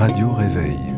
Radio Réveil.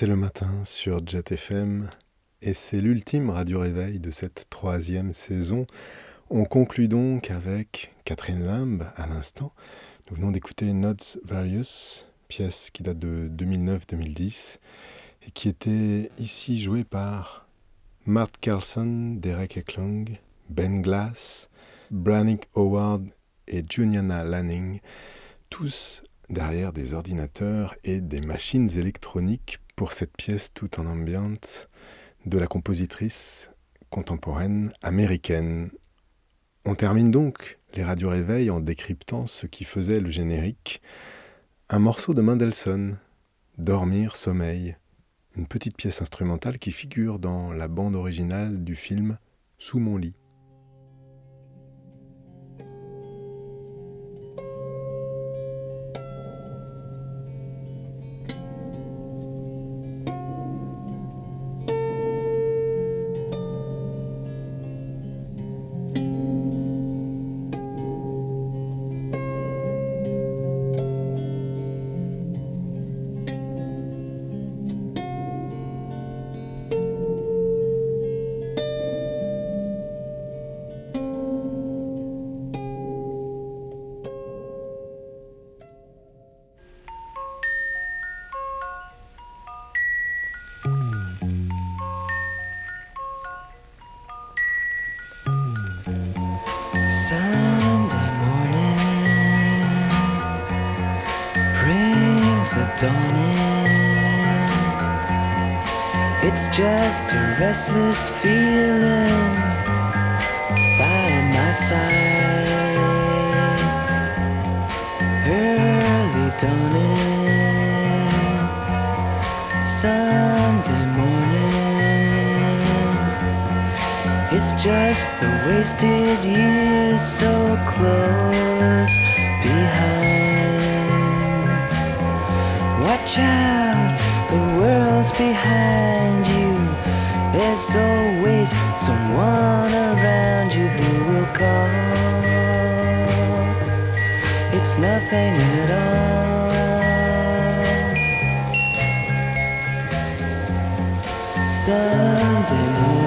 C'est le matin sur Jet FM et c'est l'ultime radio réveil de cette troisième saison. On conclut donc avec Catherine Lamb à l'instant. Nous venons d'écouter Notes Various, pièce qui date de 2009-2010 et qui était ici jouée par Matt Carlson, Derek Eklund, Ben Glass, Brannick Howard et Juniana Lanning, tous derrière des ordinateurs et des machines électroniques pour cette pièce tout en ambiante de la compositrice contemporaine américaine. On termine donc les radios réveils en décryptant ce qui faisait le générique, un morceau de Mendelssohn, Dormir, sommeil, une petite pièce instrumentale qui figure dans la bande originale du film Sous mon lit. Feeling by my side. Early dawning, Sunday morning. It's just the wasted years so close behind. Watch out, the world's behind you. There's always someone around you who will call. It's nothing at all. Sunday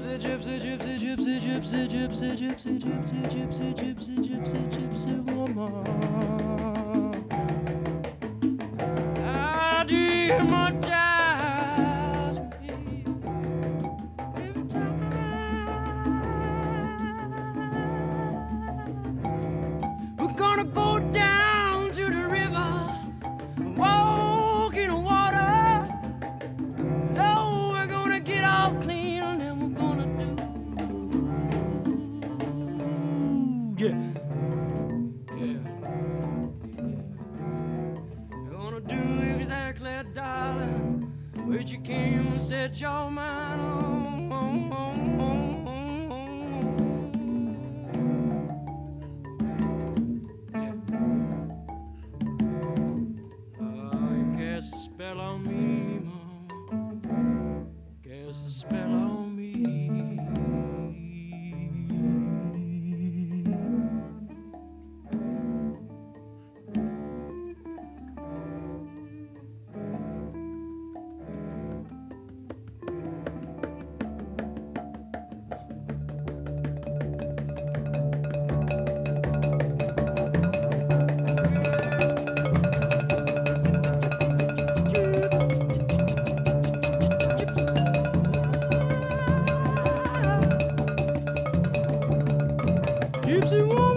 gypsy, gypsy, gypsy, gypsy, gypsy, gypsy, gypsy, gypsy, gypsy, gypsy, gypsy. gypsy woman.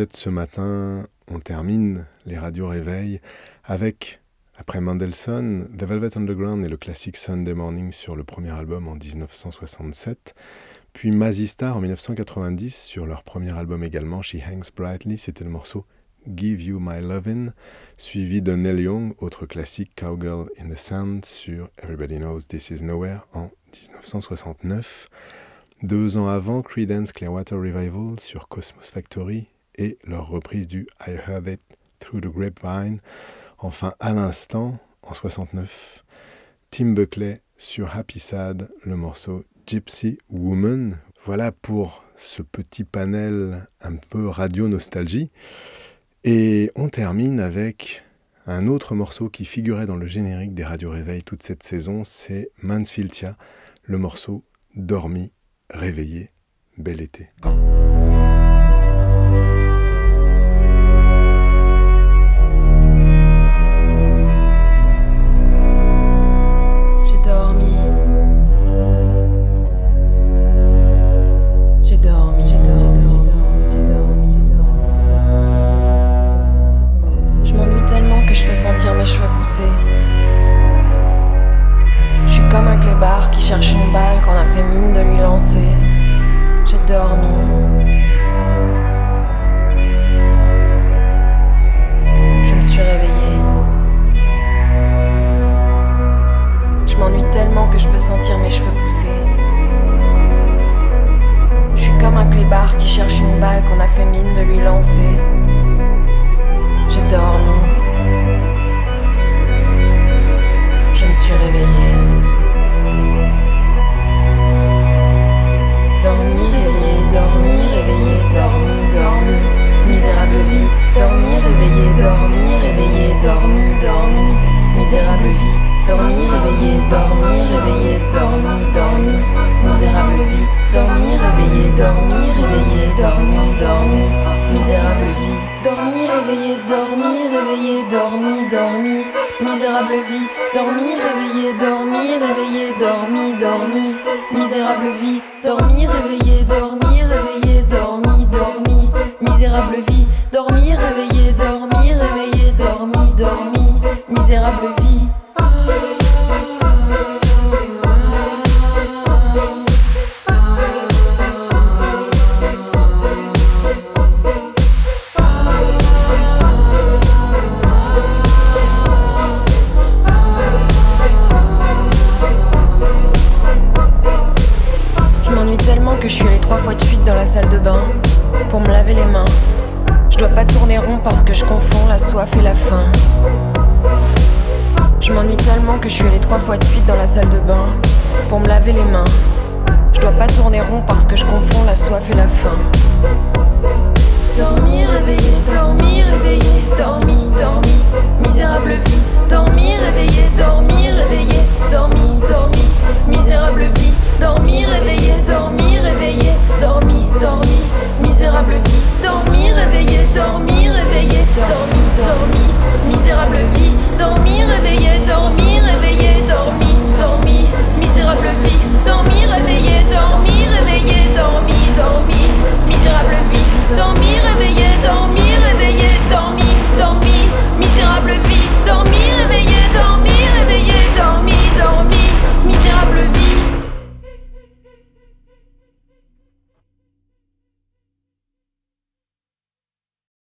Jet ce matin, on termine les radios réveil avec, après Mendelssohn, The Velvet Underground et le classique Sunday Morning sur le premier album en 1967, puis Mazistar en 1990 sur leur premier album également, She Hangs Brightly, c'était le morceau Give You My Lovin', suivi de Neil Young, autre classique Cowgirl in the Sand sur Everybody Knows This Is Nowhere en 1969. Deux ans avant, Creedence Clearwater Revival sur Cosmos Factory et leur reprise du I Heard It Through the Grapevine. Enfin, à l'instant, en 69, Tim Buckley sur Happy Sad, le morceau Gypsy Woman. Voilà pour ce petit panel un peu radio nostalgie. Et on termine avec un autre morceau qui figurait dans le générique des radios réveil toute cette saison, c'est Mansfieldia, le morceau Dormi, réveillé, bel été.